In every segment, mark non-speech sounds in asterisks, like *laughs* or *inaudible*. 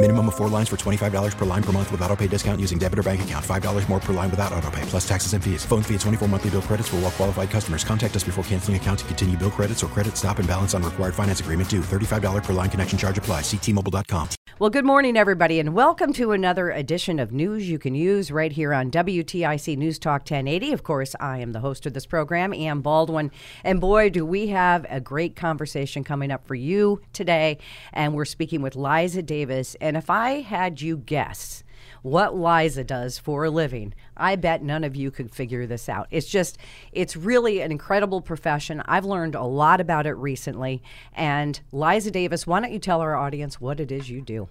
Minimum of four lines for $25 per line per month with auto pay discount using debit or bank account. $5 more per line without auto pay, plus taxes and fees. Phone fee at 24 monthly bill credits for all well qualified customers. Contact us before canceling account to continue bill credits or credit stop and balance on required finance agreement due. $35 per line connection charge apply. Ctmobile.com. Well, good morning, everybody, and welcome to another edition of News You Can Use right here on WTIC News Talk 1080. Of course, I am the host of this program, Ann Baldwin. And boy, do we have a great conversation coming up for you today. And we're speaking with Liza Davis. And if I had you guess, what Liza does for a living, I bet none of you could figure this out. It's just, it's really an incredible profession. I've learned a lot about it recently. And Liza Davis, why don't you tell our audience what it is you do?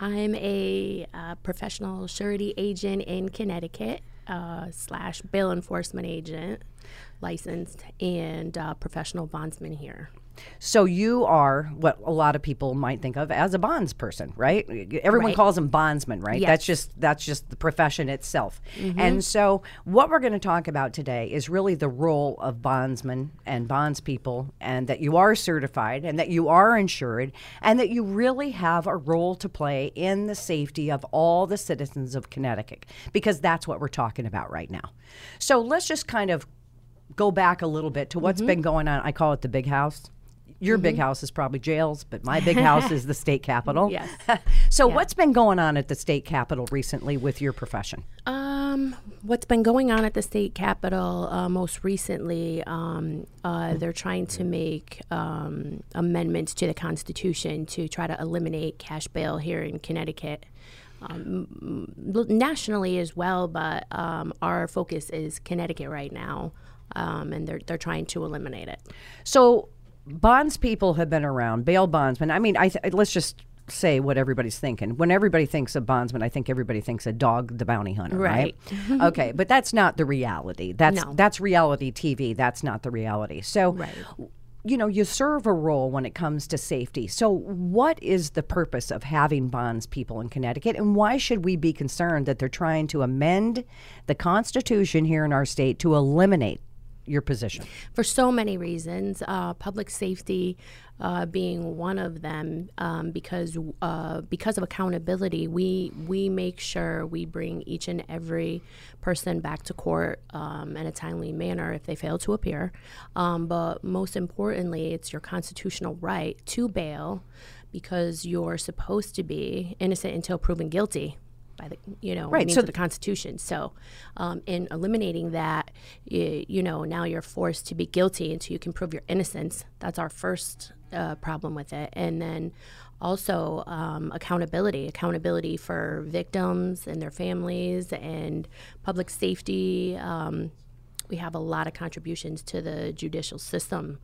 I'm a uh, professional surety agent in Connecticut uh, slash bail enforcement agent, licensed, and uh, professional bondsman here. So you are what a lot of people might think of as a bonds person, right? Everyone Right. calls them bondsmen, right? Yes. That's just that's just the profession itself. And so what we're going to talk about today is really the role of bondsmen and bondspeople and that you are certified and that you are insured and that you really have a role to play in the safety of all the citizens of Connecticut because that's what we're talking about right now. So let's just kind of go back a little bit to Mm-hmm. what's been going on. I call it the big house. Your big house is probably jails, but my big house is the state capitol. *laughs* Yes. *laughs* so, what's been going on at the state capitol recently with your profession? Um, what's been going on at the state capitol uh, most recently? Um, uh, they're trying to make um, amendments to the Constitution to try to eliminate cash bail here in Connecticut. Um, nationally as well, but um, our focus is Connecticut right now, um, and they're they're trying to eliminate it. So, bonds people have been around, bail bondsmen. I mean, I th- let's just say what everybody's thinking. When everybody thinks of bondsman, I think everybody thinks of dog the bounty hunter, right? *laughs* okay, but that's not the reality. That's No. that's reality TV. That's not the reality. So, Right. you know, you serve a role when it comes to safety. So, what is the purpose of having bonds people in Connecticut, and why should we be concerned that they're trying to amend the Constitution here in our state to eliminate your position? for so many reasons, uh, public safety uh, being one of them. Um, because uh, because of accountability, we we make sure we bring each and every person back to court um, in a timely manner if they fail to appear. Um, but most importantly, it's your constitutional right to bail, because you're supposed to be innocent until proven guilty. By the, you know, Right, means so of the Constitution. So, um, in eliminating that, you, you know, now you're forced to be guilty until you can prove your innocence. That's our first uh, problem with it. And then also um, accountability accountability for victims and their families and public safety. Um, we have a lot of contributions to the judicial system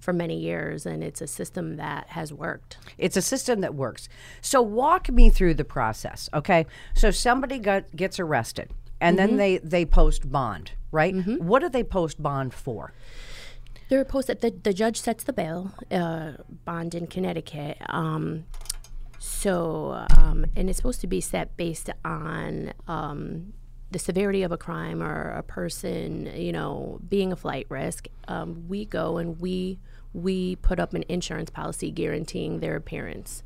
for many years, and it's a system that has worked. It's a system that works. So walk me through the process, okay? So somebody got, gets arrested, and then they they post bond, right? What do they post bond for? They're posted. The, the judge sets the bail uh, bond in Connecticut. Um, so, um, and it's supposed to be set based on um, the severity of a crime or a person, you know, being a flight risk. Um, we go and we we put up an insurance policy guaranteeing their appearance.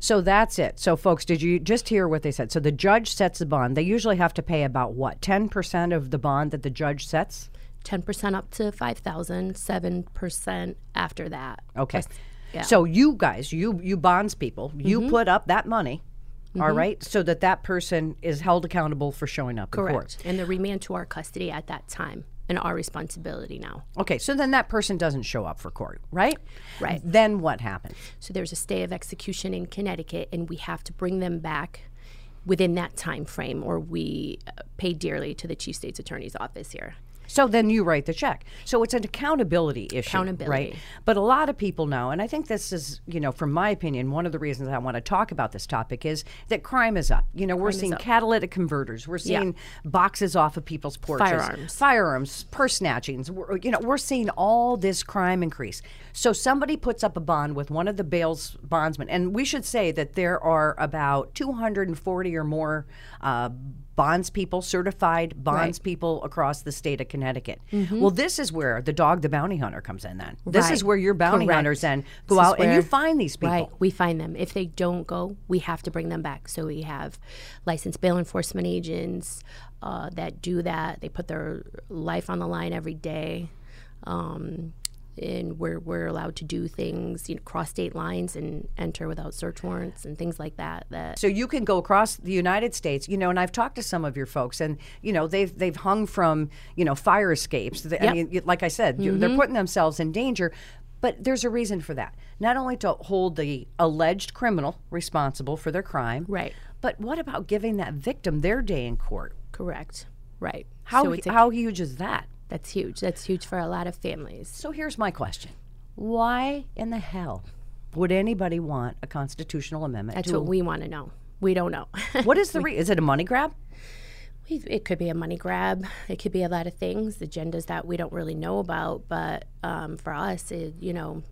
So that's it. So folks, did you just hear what they said? So the judge sets the bond. They usually have to pay about what? 10% of the bond that the judge sets? 10% up to 5000 7% after that. Okay. Plus- yeah. So you guys, you you bonds people, you mm-hmm. put up that money, all mm-hmm. right, so that that person is held accountable for showing up in court. Correct. And they're remand to our custody at that time. And our responsibility now. Okay, so then that person doesn't show up for court, right? Right. Then what happens? So there's a stay of execution in Connecticut, and we have to bring them back within that time frame, or we uh, pay dearly to the chief state's attorney's office here. So then you write the check. So it's an accountability issue, Accountability. right? But a lot of people know, and I think this is, you know, from my opinion, one of the reasons I want to talk about this topic is that crime is up. You know, we're seeing catalytic converters, we're Yeah. seeing boxes off of people's porches, Firearms. firearms, purse snatchings. We're, you know, we're seeing all this crime increase. So somebody puts up a bond with one of the bail's bondsmen, and we should say that there are about 240 or more uh, bonds people, certified bonds people across the state of Connecticut. Well, this is where the dog, the bounty hunter, comes in. Then this is where your bounty Correct. hunters then go This is out and you find these people. Right, we find them. If they don't go, we have to bring them back. So we have licensed bail enforcement agents uh, that do that. They put their life on the line every day. Um, and we're, we're allowed to do things, you know, cross state lines and enter without search warrants and things like that. That So you can go across the United States, you know, and I've talked to some of your folks, and you know they've they've hung from you know fire escapes. They- I mean, like I said, you- they're mm-hmm. putting themselves in danger. But there's a reason for that. Not only to hold the alleged criminal responsible for their crime, Right. But what about giving that victim their day in court? correct, right? How so a- how huge is that? That's huge. That's huge for a lot of families. So here's my question: Why in the hell would anybody want a constitutional amendment? That's what we want to know. We don't know. *laughs* what is the re- is it a money grab? It could be a money grab. It could be a lot of things, agendas that we don't really know about. But um, for us, it, you know,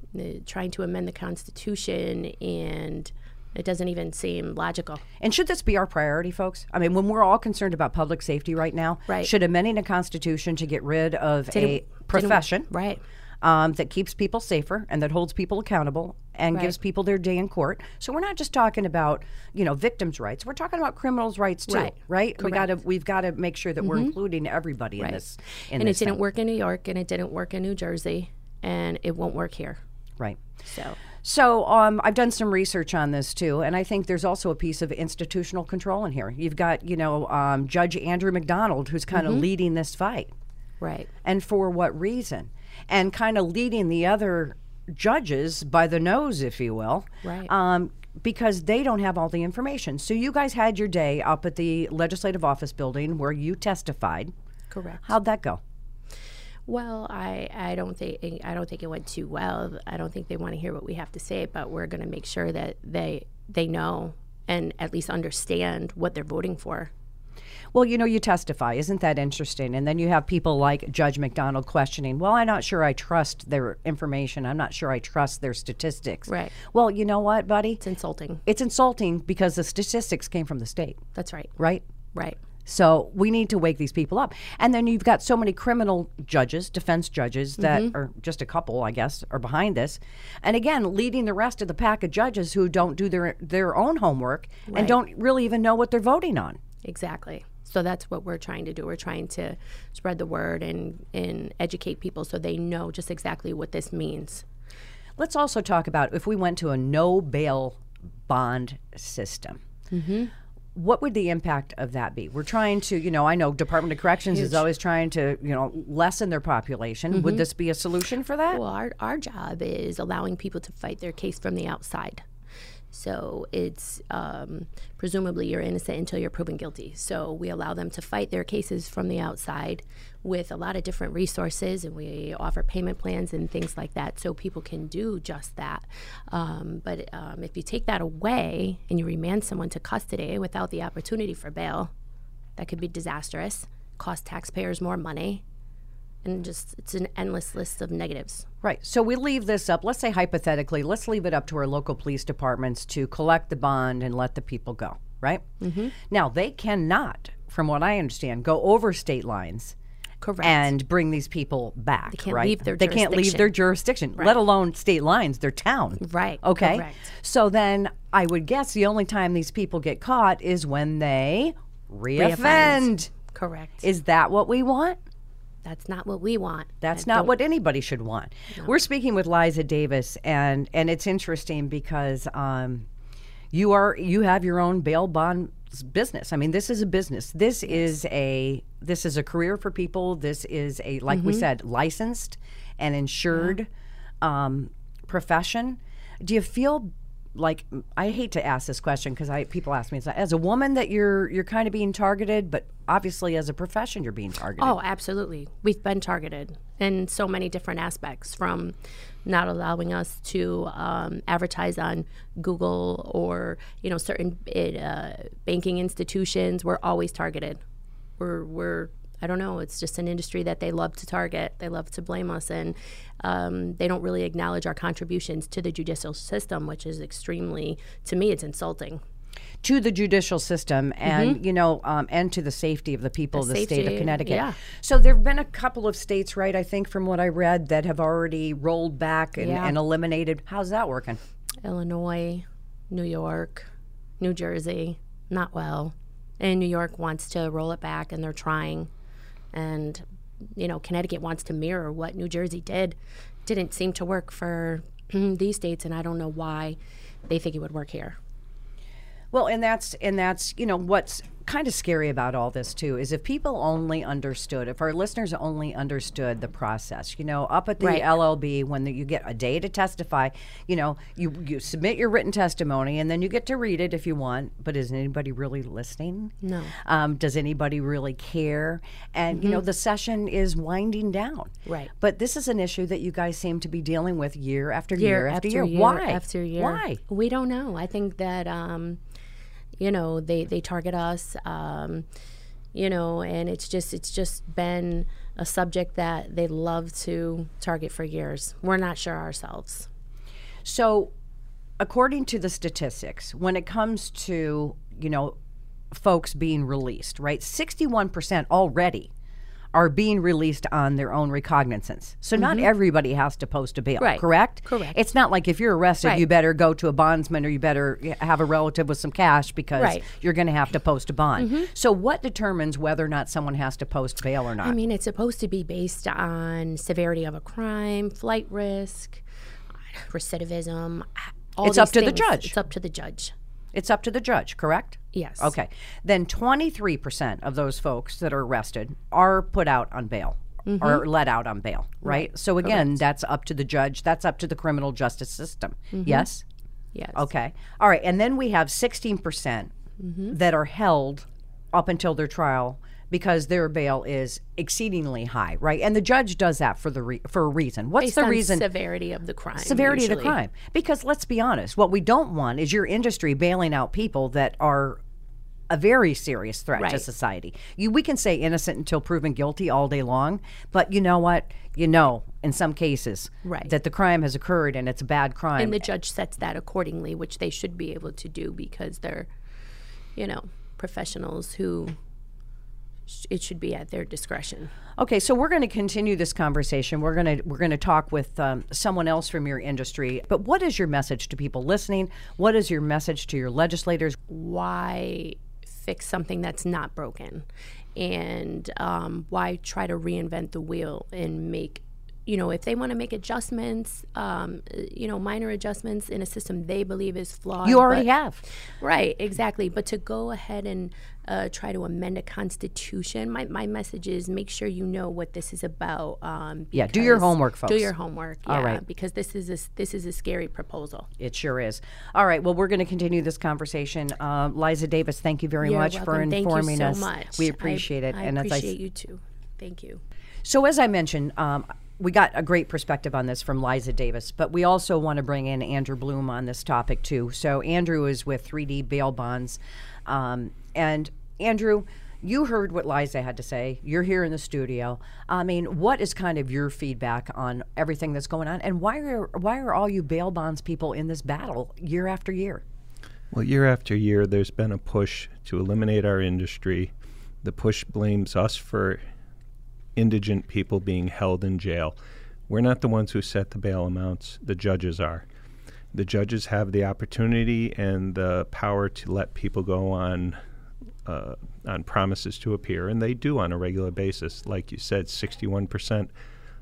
trying to amend the Constitution and it doesn't even seem logical. And should this be our priority, folks? I mean, when we're all concerned about public safety right now, Right. should amending the Constitution to get rid of a Didn't- profession Right. um, that keeps people safer and that holds people accountable and gives people their day in court. So we're not just talking about you know victims' rights. We're talking about criminals' rights too, Right. right? We got to we've got to make sure that we're including everybody in this. In and this it didn't thing. work in New York and it didn't work in New Jersey and it won't work here. right. So, So um, I've done some research on this too, and I think there's also a piece of institutional control in here. You've got, you know, um, Judge Andrew McDonald, who's kind Mm-hmm. of leading this fight, right. and for what reason, and kind of leading the other judges by the nose, if you will, Right. Um, because they don't have all the information. So you guys had your day up at the Legislative Office building where you testified. Correct. How'd that go? Well, I, I don't think I don't think it went too well. I don't think they want to hear what we have to say, but we're going to make sure that they they know and at least understand what they're voting for. Well, you know, you testify. Isn't that interesting? And then you have people like Judge McDonald questioning, well, I'm not sure I trust their information. I'm not sure I trust their statistics. Right. Well, you know what, buddy? It's insulting. It's insulting because the statistics came from the state, That's right. right? Right. So we need to wake these people up. And then you've got so many criminal judges, defense judges that Mm-hmm. are just a couple, I guess, are behind this. And again, leading the rest of the pack of judges who don't do their their own homework and don't really even know what they're voting on. Exactly. So that's what we're trying to do. We're trying to spread the word and and educate people so they know just exactly what this means. Let's also talk about if we went to a no bail bond system. Mm-hmm. What would the impact of that be? We're trying to, you know, I know Department of Corrections is always trying to, you know, lessen their population. Mm-hmm. Would this be a solution for that? Well, our, our job is allowing people to fight their case from the outside. So it's um, presumably you're innocent until you're proven guilty. So we allow them to fight their cases from the outside with a lot of different resources, and we offer payment plans and things like that, so people can do just that. Um, but um, if you take that away and you remand someone to custody without the opportunity for bail, that could be disastrous, cost taxpayers more money, and just it's an endless list of negatives. Right. So we leave this up. Let's say hypothetically, let's leave it up to our local police departments to collect the bond and let the people go. Right. Mm-hmm. Now they cannot, from what I understand, go over state lines. Correct. And bring these people back. They can't right? leave their They can't leave their jurisdiction, let alone state lines, their town. Right, Okay. correct. So then I would guess the only time these people get caught is when they reoffend. Reoffend. Correct. Is that what we want? That's not what we want. That's I not what anybody should want. We're speaking with Liza Davis, and and it's interesting because um, you are you have your own bail bond business. I mean, this is a business. This is a this is a career for people. This is a like we said, licensed and insured um, profession. Do you feel like I hate to ask this question because I people ask me as a woman that you're you're kind of being targeted, but obviously as a profession you're being targeted. Oh, absolutely. We've been targeted in so many different aspects from not allowing us to um, advertise on Google or, you know, certain uh, banking institutions. We're always targeted. We're, we're, I don't know, it's just an industry that they love to target. They love to blame us, and um, they don't really acknowledge our contributions to the judicial system, which is extremely, to me, it's insulting. to the judicial system and you know um, and to the safety of the people Mm-hmm. The of the state of Connecticut. yeah. So there have been a couple of states, right? I think from what I read that have already rolled back and, Yeah. and eliminated. How's that working? Illinois, New York, New Jersey, not well. And New York wants to roll it back and they're trying. And, you know, Connecticut wants to mirror what New Jersey did. Didn't seem to work for *clears throat* these states, and I don't know why they think it would work here. Well, and that's and that's you know what's kind of scary about all this too is if people only understood, if our listeners only understood the process, you know, up at the Right. LOB when the, you get a day to testify, you know, you you submit your written testimony and then you get to read it if you want. But is anybody really listening? No. Um, does anybody really care? And you know, the session is winding down. Right. But this is an issue that you guys seem to be dealing with year after year, after, year. year Why? after year. Why? We don't know. I think that um, you know they they target us. Um, you know, and it's just it's just been a subject that they love to target for years. We're not sure ourselves. So, according to the statistics, when it comes to, you know, folks being released, right? 61% already are being released on their own recognizance. So not everybody has to post a bail, Mm-hmm. Right. correct? Correct. It's not like if you're arrested, Right. you better go to a bondsman or you better have a relative with some cash because Right. you're going to have to post a bond. So what determines whether or not someone has to post bail or not? I mean, it's supposed to be based on severity of a crime, flight risk, recidivism. All It's up to the judge. It's up to the judge. it's up to the judge, correct? Yes. Okay. Then 23% of those folks that are arrested are put out on bail Mm-hmm. or let out on bail, right? So again, that's up to the judge, that's up to the criminal justice system. Mm-hmm. Yes? Yes. Okay. All right. And then we have 16% Mm-hmm. that are held up until their trial because their bail is exceedingly high, right? And the judge does that for the re- for a reason. What's Based the on reason? severity of the crime. severity of the crime. Because let's be honest, what we don't want is your industry bailing out people that are a very serious threat to society. You, we can say innocent until proven guilty all day long, but you know what? You know, in some cases, Right. that the crime has occurred and it's a bad crime. And the judge sets that accordingly, which they should be able to do because they're, you know, professionals who it should be at their discretion. Okay, so we're going to continue this conversation. We're going to we're going to talk with um, someone else from your industry. But what is your message to people listening? What is your message to your legislators? Why fix something that's not broken? And um, why try to reinvent the wheel and make, you know, if they want to make adjustments, um, you know, minor adjustments in a system they believe is flawed. You already but- have. Right, exactly. But to go ahead and uh, try to amend a constitution, my, my message is make sure you know what this is about. Um, Yeah, do your homework, folks. Do your homework. Yeah, All right. because this is a, this is a scary proposal. It sure is. All right. Well, we're going to continue this conversation. Uh, Liza Davis, thank you very You're much for welcome. Thank you informing so us. Much. We I- appreciate it. I and as I appreciate you too. Thank you. So, as I mentioned, um, we got a great perspective on this from Liza Davis, but we also want to bring in Andrew Bloom on this topic too. So, Andrew is with 3D Bail Bonds. Um, and, Andrew, you heard what Liza had to say. You're here in the studio. I mean, what is kind of your feedback on everything that's going on? And why are, why are all you bail bonds people in this battle year after year? Well, year after year, there's been a push to eliminate our industry. The push blames us for indigent people being held in jail. We're not the ones who set the bail amounts, the judges are. The judges have the opportunity and the power to let people go on uh, on promises to appear, and they do on a regular basis. Like you said, 61%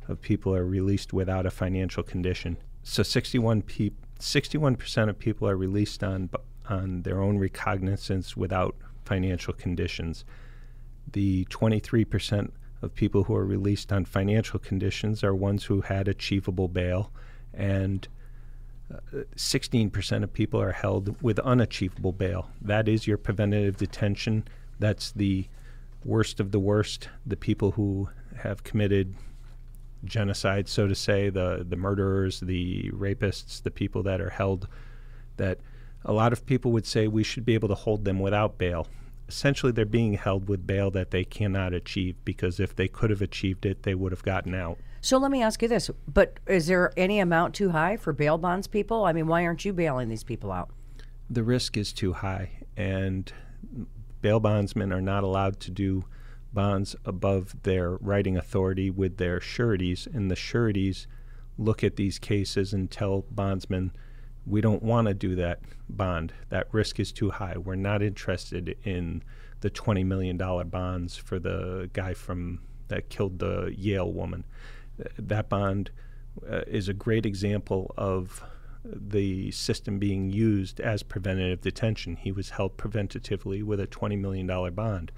of people are released without a financial condition. So 61 peop 61% of people are released on on their own recognizance without financial conditions. The 23% of people who are released on financial conditions are ones who had achievable bail, and uh, 16% of people are held with unachievable bail. That is your preventative detention. That's the worst of the worst, the people who have committed genocide, so to say, the, the murderers, the rapists, the people that are held, that a lot of people would say we should be able to hold them without bail. Essentially, they're being held with bail that they cannot achieve because if they could have achieved it, they would have gotten out. So let me ask you this: But is there any amount too high for bail bonds people? I mean, why aren't you bailing these people out? The risk is too high, and bail bondsmen are not allowed to do bonds above their writing authority with their sureties, and the sureties look at these cases and tell bondsmen, we don't want to do that bond. That risk is too high. We're not interested in the $20 million bonds for the guy from that killed the Yale woman. That bond uh, is a great example of the system being used as preventative detention. He was held preventatively with a $20 million bond.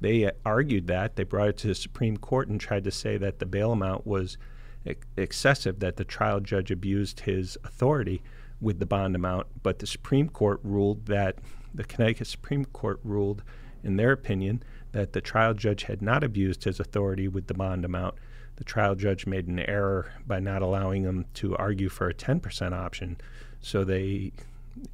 They argued that. They brought it to the Supreme Court and tried to say that the bail amount was excessive, that the trial judge abused his authority with the bond amount. But the Supreme Court ruled that the Connecticut Supreme Court ruled, in their opinion, that the trial judge had not abused his authority with the bond amount. The trial judge made an error by not allowing them to argue for a 10% option. So they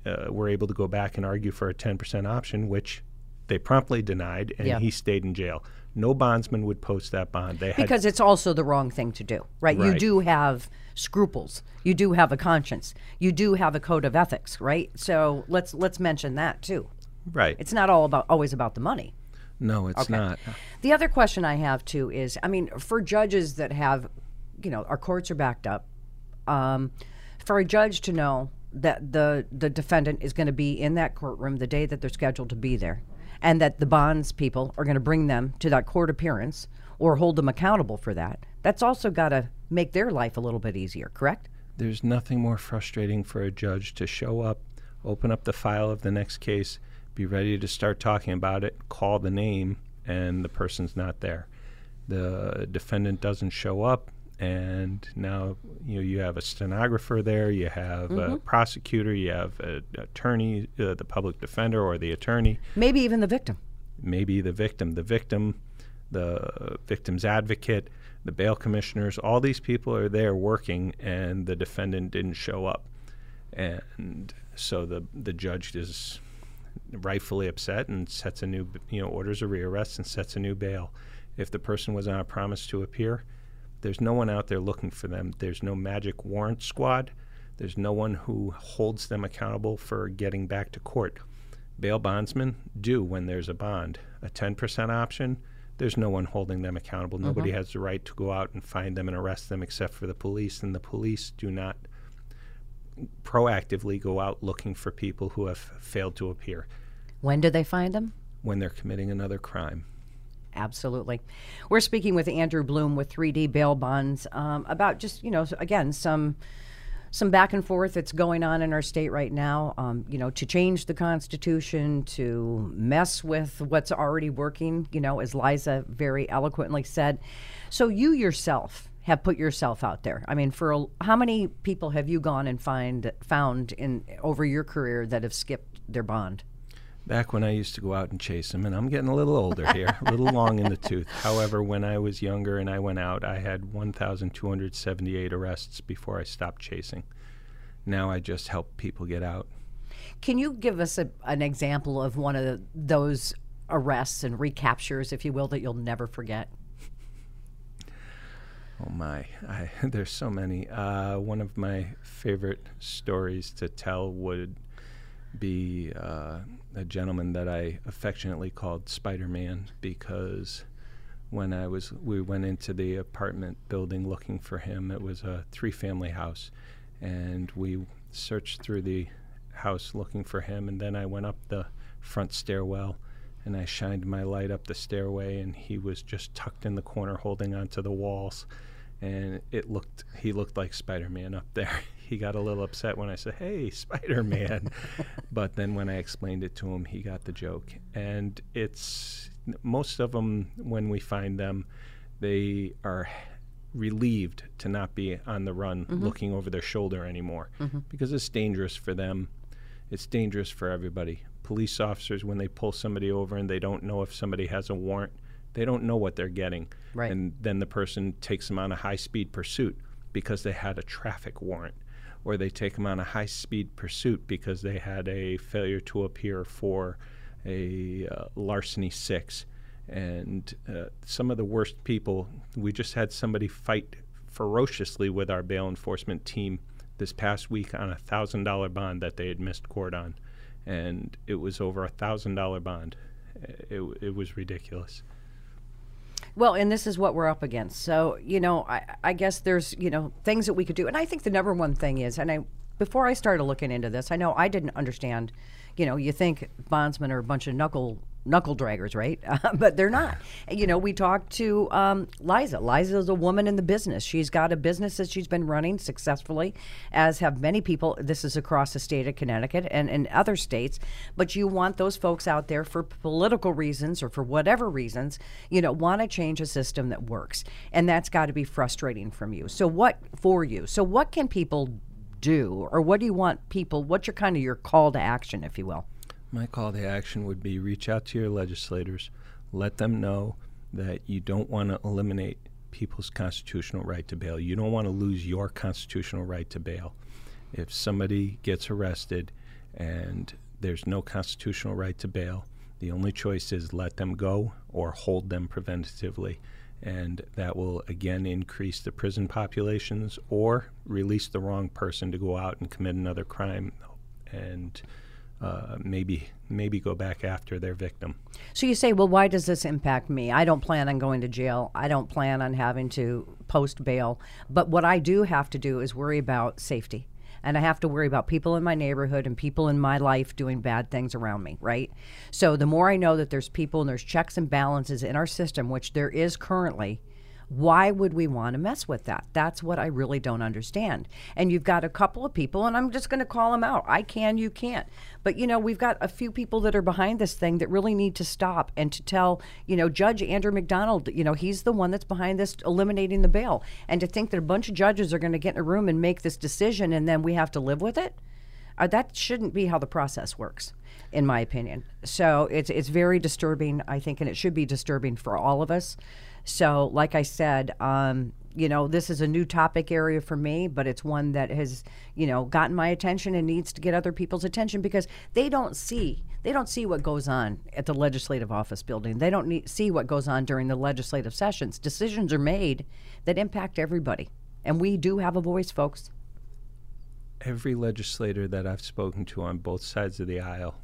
uh, were able to go back and argue for a 10% option, which they promptly denied, and Yeah. he stayed in jail. No bondsman would post that bond. They had Because it's also the wrong thing to do, right? You do have scruples. You do have a conscience. You do have a code of ethics, right? So let's let's mention that too. right. It's not all about always about the money. no, it's not. The other question I have too is, I mean, for judges that have, you know, our courts are backed up. Um, for a judge to know that the the defendant is going to be in that courtroom the day that they're scheduled to be there, and that the bonds people are going to bring them to that court appearance or hold them accountable for that, that's also got to make their life a little bit easier. Correct? There's nothing more frustrating for a judge to show up, open up the file of the next case, be ready to start talking about it, call the name, and the person's not there. The defendant doesn't show up, and now you know, you have a stenographer there, you have a prosecutor, you have an attorney, uh, the public defender, or the attorney. Maybe even the victim. maybe the victim, the victim, the victim's advocate, the bail commissioners, all these people are there working, and the defendant didn't show up. And so the, the judge is rightfully upset and sets a new, you know, orders a rearrest and sets a new bail. If the person was on a promise to appear, there's no one out there looking for them. There's no magic warrant squad. There's no one who holds them accountable for getting back to court. Bail bondsmen do when there's a bond. A 10% option, there's no one holding them accountable. Mm-hmm. Nobody has the right to go out and find them and arrest them except for the police, and the police do not proactively go out looking for people who have failed to appear When do they find them? when they're committing another crime. Absolutely. We're speaking with Andrew Bloom with 3D Bail Bonds um, about just, you know, again, some some back and forth that's going on in our state right now, um, you know, to change the Constitution, to mess with what's already working, you know, as Liza very eloquently said. So you yourself have put yourself out there. I mean, for a, how many people have you gone and find found in over your career that have skipped their bond? Back when I used to go out and chase them, and I'm getting a little older here, a little long in the *laughs* tooth. However, when I was younger and I went out, I had 1,278 arrests before I stopped chasing. Now I just help people get out. Can you give us a, an example of one of the, those arrests and recaptures, if you will, that you'll never forget? Oh my, I, *laughs* there's so many. Uh, one of my favorite stories to tell would be uh, a gentleman that I affectionately called Spider Man because when I was, we went into the apartment building looking for him. It was a three family house, and we searched through the house looking for him. And then I went up the front stairwell and I shined my light up the stairway, and he was just tucked in the corner holding onto the walls. And it looked, he looked like Spider Man up there. *laughs* he got a little upset when I said, "Hey, *laughs* Spider-Man," but then when I explained it to him, he got the joke. And it's most of them when we find them, they are relieved to not be on the run Mm-hmm. looking over their shoulder anymore because it's dangerous for them. It's dangerous for everybody. Police officers, when they pull somebody over and they don't know if somebody has a warrant, they don't know what they're getting. Right. And then the person takes them on a high speed pursuit because they had a traffic warrant. Or they take them on a high speed pursuit because they had a failure to appear for a uh, larceny six. And uh, some of the worst people, we just had somebody fight ferociously with our bail enforcement team this past week on a thousand dollar bond that they had missed court on, and it was over a thousand dollar bond. It, it was ridiculous. Well, and this is what we're up against. So, you know, I, I guess there's, you know, things that we could do. And I think the number one thing is, and I, before I started looking into this, I know I didn't understand, you know, you think bondsmen are a bunch of knuckle knuckle draggers, right? *laughs* but they're not. You know, we talked to um, Liza. Liza is a woman in the business. She's got a business that she's been running successfully, as have many people. This is across the state of Connecticut and in other states. But you want those folks out there for political reasons or for whatever reasons, you know, want to change a system that works. And that's got to be frustrating from you. So, what for you? So, what can people do? Or what do you want people, what's your kind of your call to action, if you will? My call to action would be reach out to your legislators, let them know that you don't want to eliminate people's constitutional right to bail. You don't want to lose your constitutional right to bail. If somebody gets arrested and there's no constitutional right to bail, the only choice is let them go or hold them preventatively. And that will again increase the prison populations or release the wrong person to go out and commit another crime and uh, maybe maybe go back after their victim. So you say, well, why does this impact me? I don't plan on going to jail. I don't plan on having to post bail. But what I do have to do is worry about safety. And I have to worry about people in my neighborhood and people in my life doing bad things around me, right? So the more I know that there's people and there's checks and balances in our system, which there is currently, why would we want to mess with that? That's what I really don't understand. And you've got a couple of people, and I'm just going to call them out. I can, you can't. But, you know, we've got a few people that are behind this thing that really need to stop and to tell, you know, Judge Andrew McDonald, you know, he's the one that's behind this eliminating the bail. And to think that a bunch of judges are going to get in a room and make this decision and then we have to live with it, uh, that shouldn't be how the process works, in my opinion. So it's it's very disturbing, I think, and it should be disturbing for all of us. So, like I said, um, you know, this is a new topic area for me, but it's one that has, you know, gotten my attention and needs to get other people's attention because they don't see they don't see what goes on at the legislative office building. They don't need, see what goes on during the legislative sessions. Decisions are made that impact everybody, and we do have a voice, folks. Every legislator that I've spoken to on both sides of the aisle,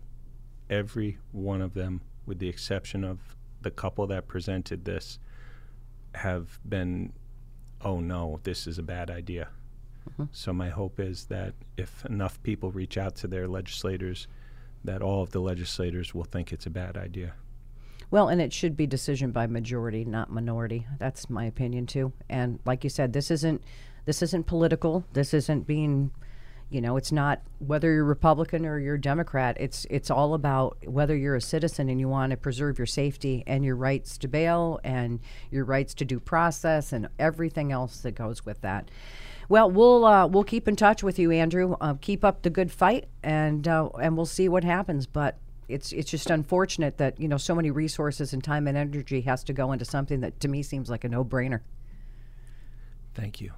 every one of them, with the exception of the couple that presented this, have been, oh no, this is a bad idea. Mm-hmm. So my hope is that if enough people reach out to their legislators, that all of the legislators will think it's a bad idea. Well, and it should be decision by majority, not minority. That's my opinion too. And like you said, this isn't this isn't political. This isn't being, you know, it's not whether you're Republican or you're Democrat. It's it's all about whether you're a citizen and you want to preserve your safety and your rights to bail and your rights to due process and everything else that goes with that. Well, we'll uh, we'll keep in touch with you, Andrew. Uh, keep up the good fight, and uh, and we'll see what happens. But it's it's just unfortunate that you know so many resources and time and energy has to go into something that to me seems like a no brainer. Thank you.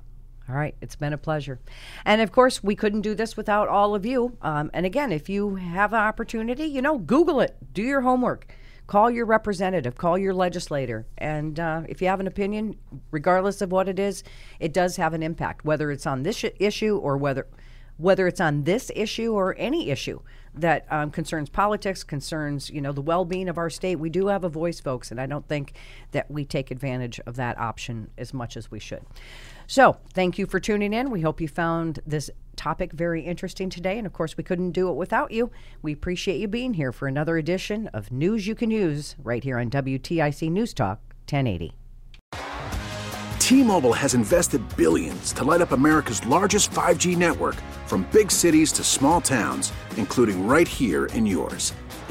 All right, it's been a pleasure. And of course, we couldn't do this without all of you. Um, and again, if you have an opportunity, you know, Google it, do your homework, call your representative, call your legislator. And uh, if you have an opinion, regardless of what it is, it does have an impact, whether it's on this issue or whether. Whether it's on this issue or any issue that um, concerns politics, concerns you know the well-being of our state, we do have a voice, folks, and I don't think that we take advantage of that option as much as we should. So, thank you for tuning in. We hope you found this topic very interesting today. And of course, we couldn't do it without you. We appreciate you being here for another edition of News You Can Use right here on WTIC News Talk 1080. T-Mobile has invested billions to light up America's largest 5G network from big cities to small towns, including right here in yours.